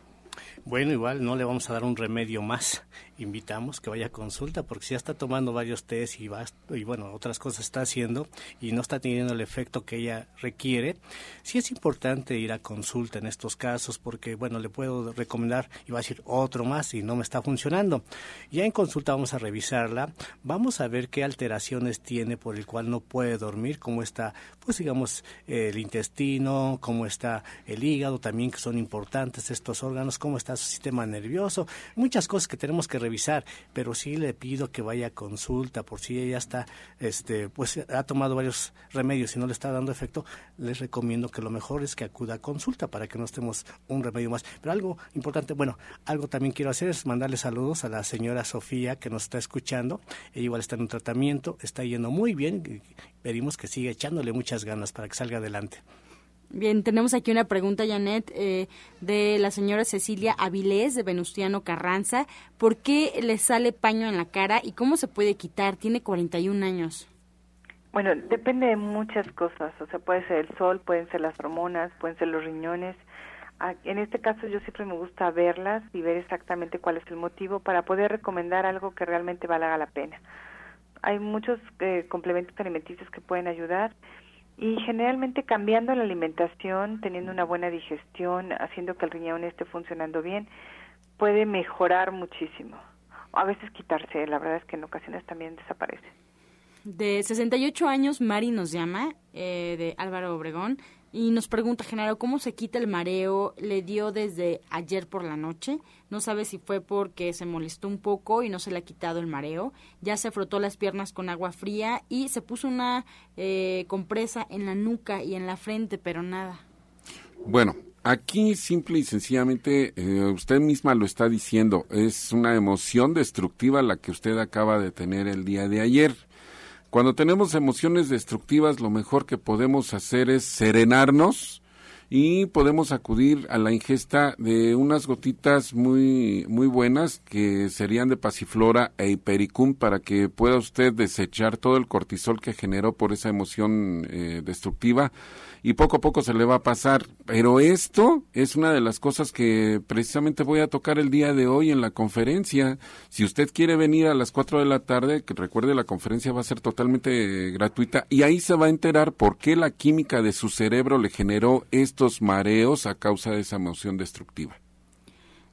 Bueno, igual no le vamos a dar un remedio más. Invitamos que vaya a consulta porque si ya está tomando varios test y, va, y bueno, otras cosas está haciendo y no está teniendo el efecto que ella requiere, sí es importante ir a consulta en estos casos porque, bueno, le puedo recomendar y va a decir otro más y no me está funcionando. Ya en consulta vamos a revisarla, vamos a ver qué alteraciones tiene por el cual no puede dormir, cómo está, pues digamos, el intestino, cómo está el hígado también, que son importantes estos órganos, cómo está su sistema nervioso, muchas cosas que tenemos que revisar, pero sí le pido que vaya a consulta por si ella está, este, pues ha tomado varios remedios y no le está dando efecto, les recomiendo que lo mejor es que acuda a consulta para que no estemos un remedio más. Pero algo importante, bueno, algo también quiero hacer es mandarle saludos a la señora Sofía que nos está escuchando. Ella igual está en un tratamiento, está yendo muy bien. Pedimos que siga echándole muchas ganas para que salga adelante. Bien, tenemos aquí una pregunta, Janet, eh, de la señora Cecilia Avilés de Venustiano Carranza. ¿Por qué le sale paño en la cara y cómo se puede quitar? Tiene 41 años. Bueno, depende de muchas cosas. O sea, puede ser el sol, pueden ser las hormonas, pueden ser los riñones. Ah, En este caso yo siempre me gusta verlas y ver exactamente cuál es el motivo para poder recomendar algo que realmente valga la pena. Hay muchos eh, complementos alimenticios que pueden ayudar y generalmente cambiando la alimentación, teniendo una buena digestión, haciendo que el riñón esté funcionando bien, puede mejorar muchísimo. A veces quitarse, la verdad es que en ocasiones también desaparece. De 68 años, Mari nos llama, eh, de Álvaro Obregón, Y nos pregunta Genaro, ¿cómo se quita el mareo? Le dio desde ayer por la noche. No sabe si fue porque se molestó un poco y no se le ha quitado el mareo. Ya se frotó las piernas con agua fría y se puso una eh, compresa en la nuca y en la frente, pero nada. Bueno, aquí simple y sencillamente eh, usted misma lo está diciendo. Es una emoción destructiva la que usted acaba de tener el día de ayer. Cuando tenemos emociones destructivas, lo mejor que podemos hacer es serenarnos y podemos acudir a la ingesta de unas gotitas muy muy buenas que serían de pasiflora e hipericum para que pueda usted desechar todo el cortisol que generó por esa emoción eh, destructiva y poco a poco se le va a pasar. Pero esto es una de las cosas que precisamente voy a tocar el día de hoy en la conferencia. Si usted quiere venir a las 4 de la tarde, que recuerde la conferencia va a ser totalmente gratuita y ahí se va a enterar por qué la química de su cerebro le generó estos mareos a causa de esa emoción destructiva.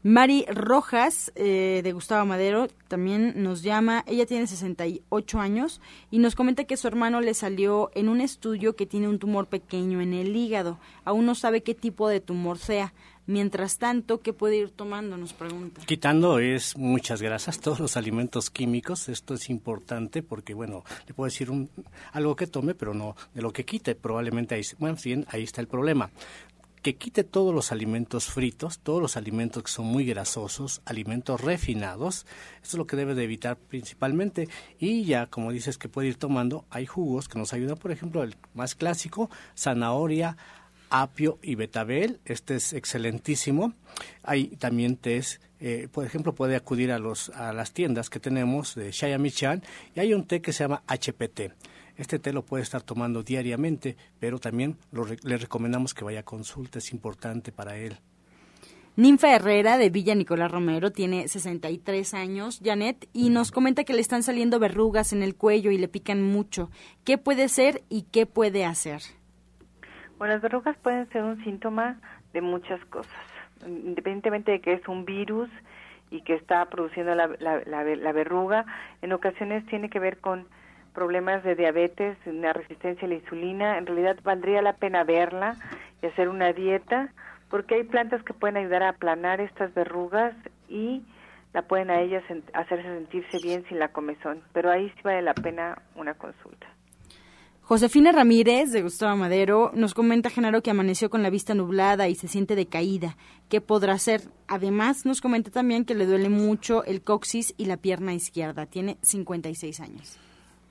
Mari Rojas, eh, de Gustavo Madero, también nos llama. Ella tiene 68 años y nos comenta que su hermano le salió en un estudio que tiene un tumor pequeño en el hígado. Aún no sabe qué tipo de tumor sea. Mientras tanto, ¿qué puede ir tomando? Nos pregunta. Quitando es muchas grasas, todos los alimentos químicos. Esto es importante porque, bueno, le puedo decir un, algo que tome, pero no de lo que quite. Probablemente ahí, bueno, bien, ahí está el problema que quite todos los alimentos fritos, todos los alimentos que son muy grasosos, alimentos refinados, eso es lo que debe de evitar principalmente. Y ya, como dices que puede ir tomando, hay jugos que nos ayudan, por ejemplo, el más clásico, zanahoria, apio y betabel, este es excelentísimo. Hay también tés, eh, por ejemplo, puede acudir a, los, a las tiendas que tenemos de Shaya Michan y hay un té que se llama HPT. Este té lo puede estar tomando diariamente, pero también le recomendamos que vaya a consulta, es importante para él. Ninfa Herrera de Villa Nicolás Romero tiene 63 años, Janet, y nos comenta que le están saliendo verrugas en el cuello y le pican mucho. ¿Qué puede ser y qué puede hacer? Bueno, las verrugas pueden ser un síntoma de muchas cosas, independientemente de que es un virus y que está produciendo la, la verruga, en ocasiones tiene que ver con problemas de diabetes, una resistencia a la insulina, en realidad valdría la pena verla y hacer una dieta, porque hay plantas que pueden ayudar a aplanar estas verrugas y la pueden a ellas hacerse sentirse bien sin la comezón, pero ahí sí vale la pena una consulta. Josefina Ramírez, de Gustavo Madero, nos comenta Genaro que amaneció con la vista nublada y se siente decaída. ¿Qué podrá hacer? Además, nos comenta también que le duele mucho el coxis y la pierna izquierda. Tiene 56 años.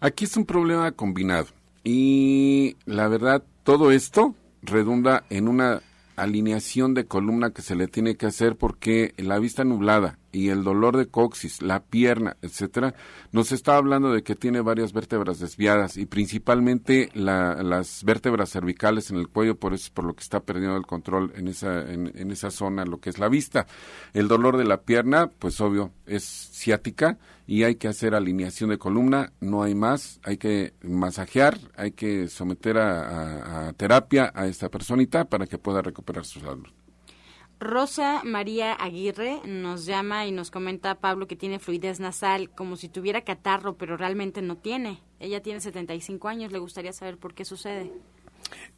Aquí es un problema combinado y la verdad todo esto redunda en una alineación de columna que se le tiene que hacer porque la vista nublada y el dolor de coxis, la pierna, etcétera, nos está hablando de que tiene varias vértebras desviadas y principalmente las vértebras cervicales en el cuello, por eso es por lo que está perdiendo el control en esa, en, en esa zona, lo que es la vista. El dolor de la pierna, pues obvio, es ciática y hay que hacer alineación de columna, no hay más, hay que masajear, hay que someter a, a terapia a esta personita para que pueda recuperar su salud. Rosa María Aguirre nos llama y nos comenta Pablo que tiene fluidez nasal como si tuviera catarro, pero realmente no tiene. Ella tiene 75 años, le gustaría saber por qué sucede.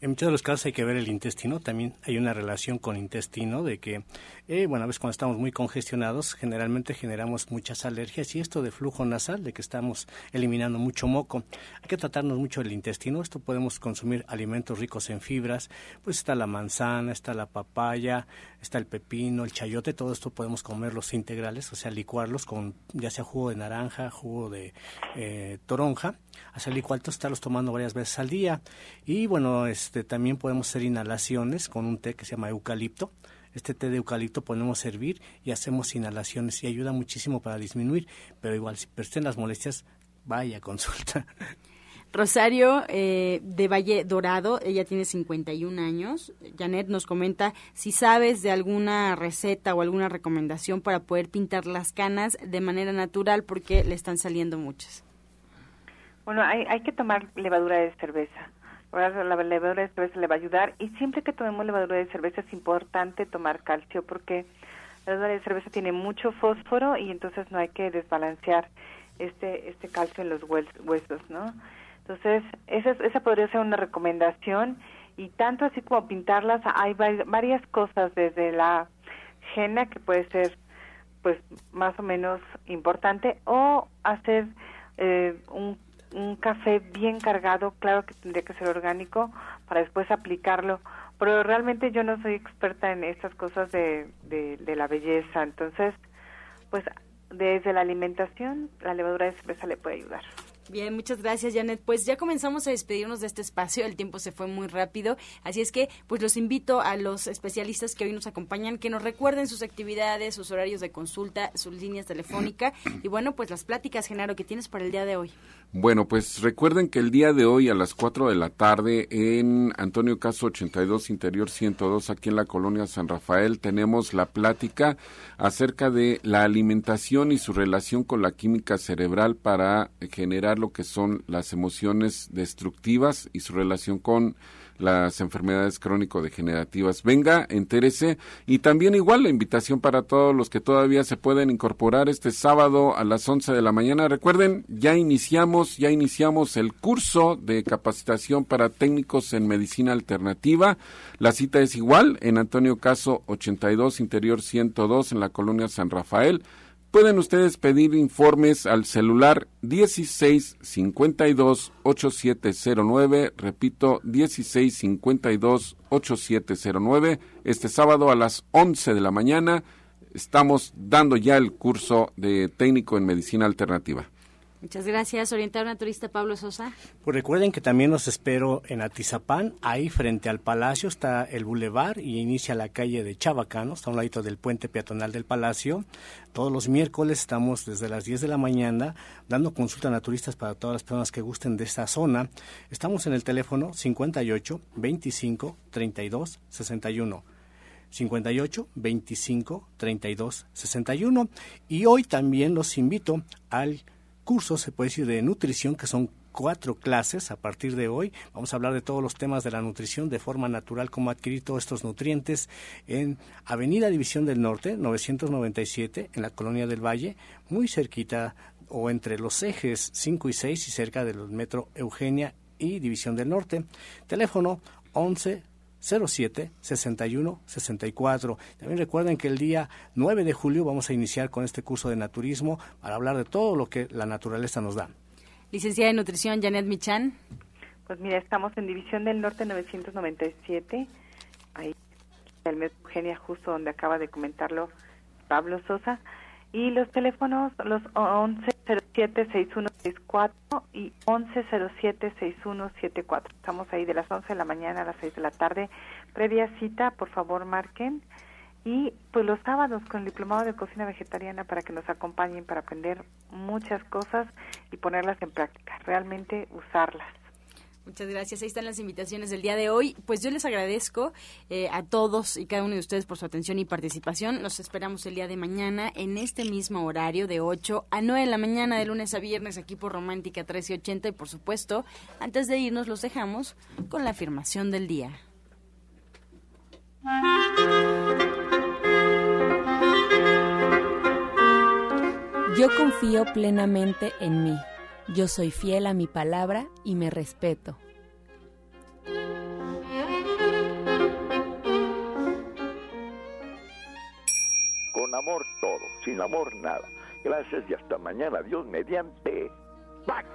En muchos de los casos hay que ver el intestino, también hay una relación con intestino de que, eh, bueno, a veces cuando estamos muy congestionados, generalmente generamos muchas alergias y esto de flujo nasal, de que estamos eliminando mucho moco. Hay que tratarnos mucho el intestino, esto podemos consumir alimentos ricos en fibras, pues está la manzana, está la papaya, está el pepino, el chayote, todo esto podemos comerlos integrales, o sea, licuarlos con ya sea jugo de naranja, jugo de eh, toronja, hacer licuados, estarlos tomando varias veces al día y bueno, este, también podemos hacer inhalaciones con un té que se llama eucalipto. Este té de eucalipto podemos servir y hacemos inhalaciones y ayuda muchísimo para disminuir, pero igual si persisten las molestias, vaya consulta. Rosario eh, de Valle Dorado, ella tiene 51 años. Janet nos comenta si sabes de alguna receta o alguna recomendación para poder pintar las canas de manera natural porque le están saliendo muchas. Bueno, hay, hay que tomar levadura de cerveza la levadura de cerveza le va a ayudar y siempre que tomemos levadura de cerveza es importante tomar calcio porque la levadura de cerveza tiene mucho fósforo y entonces no hay que desbalancear este este calcio en los huesos, ¿no? Entonces, esa, esa podría ser una recomendación y tanto así como pintarlas, hay varias cosas desde la henna que puede ser pues más o menos importante o hacer eh, un, un café bien cargado, claro que tendría que ser orgánico para después aplicarlo, pero realmente yo no soy experta en estas cosas de, de, de la belleza, entonces pues desde la alimentación la levadura de cerveza le puede ayudar. Bien, muchas gracias, Janet. Pues ya comenzamos a despedirnos de este espacio. El tiempo se fue muy rápido. Así es que, pues los invito a los especialistas que hoy nos acompañan que nos recuerden sus actividades, sus horarios de consulta, sus líneas telefónicas y, bueno, pues las pláticas, Genaro, que tienes para el día de hoy. Bueno, pues recuerden que el día de hoy a las 4 de la tarde en Antonio Caso 82, Interior 102, aquí en la colonia San Rafael, tenemos la plática acerca de la alimentación y su relación con la química cerebral para generar lo que son las emociones destructivas y su relación con las enfermedades crónico-degenerativas. Venga, entérese. Y también igual la invitación para todos los que todavía se pueden incorporar este sábado a las 11 de la mañana. Recuerden, ya iniciamos, ya iniciamos el curso de capacitación para técnicos en medicina alternativa. La cita es igual en Antonio Caso 82, Interior 102, en la colonia San Rafael. Pueden ustedes pedir informes al celular 1652 8709, repito 1652 8709. Este sábado a las 11 de la mañana estamos dando ya el curso de técnico en medicina alternativa. Muchas gracias, orientador naturista Pablo Sosa. Pues recuerden que también los espero en Atizapán, ahí frente al Palacio está el bulevar y inicia la calle de Chabacano, está a un ladito del puente peatonal del Palacio. Todos los miércoles estamos desde las 10 de la mañana dando consulta a naturistas para todas las personas que gusten de esta zona. Estamos en el teléfono 58 25 32 61. 58 25 32 61 y hoy también los invito al cursos, se puede decir, de nutrición, que son cuatro clases a partir de hoy. Vamos a hablar de todos los temas de la nutrición de forma natural, cómo adquirir todos estos nutrientes en Avenida División del Norte, 997, en la Colonia del Valle, muy cerquita o entre los ejes 5 y 6 y cerca del metro Eugenia y División del Norte. Teléfono 11 07 61 64. También recuerden que el día 9 de julio vamos a iniciar con este curso de naturismo para hablar de todo lo que la naturaleza nos da. Licenciada en Nutrición, Janet Michan. Pues mira, estamos en División del Norte 997, ahí el mes Eugenia, justo donde acaba de comentarlo Pablo Sosa. Y los teléfonos, los 1107-6164 y 1107-6174. Estamos ahí de las 11 de la mañana a las 6 de la tarde. Previa cita, por favor, marquen. Y pues los sábados con el diplomado de cocina vegetariana para que nos acompañen para aprender muchas cosas y ponerlas en práctica, realmente usarlas. Muchas gracias. Ahí están las invitaciones del día de hoy. Pues yo les agradezco eh, a todos y cada uno de ustedes por su atención y participación. Los esperamos el día de mañana en este mismo horario de 8 a 9 de la mañana de lunes a viernes aquí por Romántica 1380 y por supuesto, antes de irnos los dejamos con la afirmación del día. Yo confío plenamente en mí. Yo soy fiel a mi palabra y me respeto. Con amor todo, sin amor nada. Gracias y hasta mañana. Dios mediante. ¡Pax!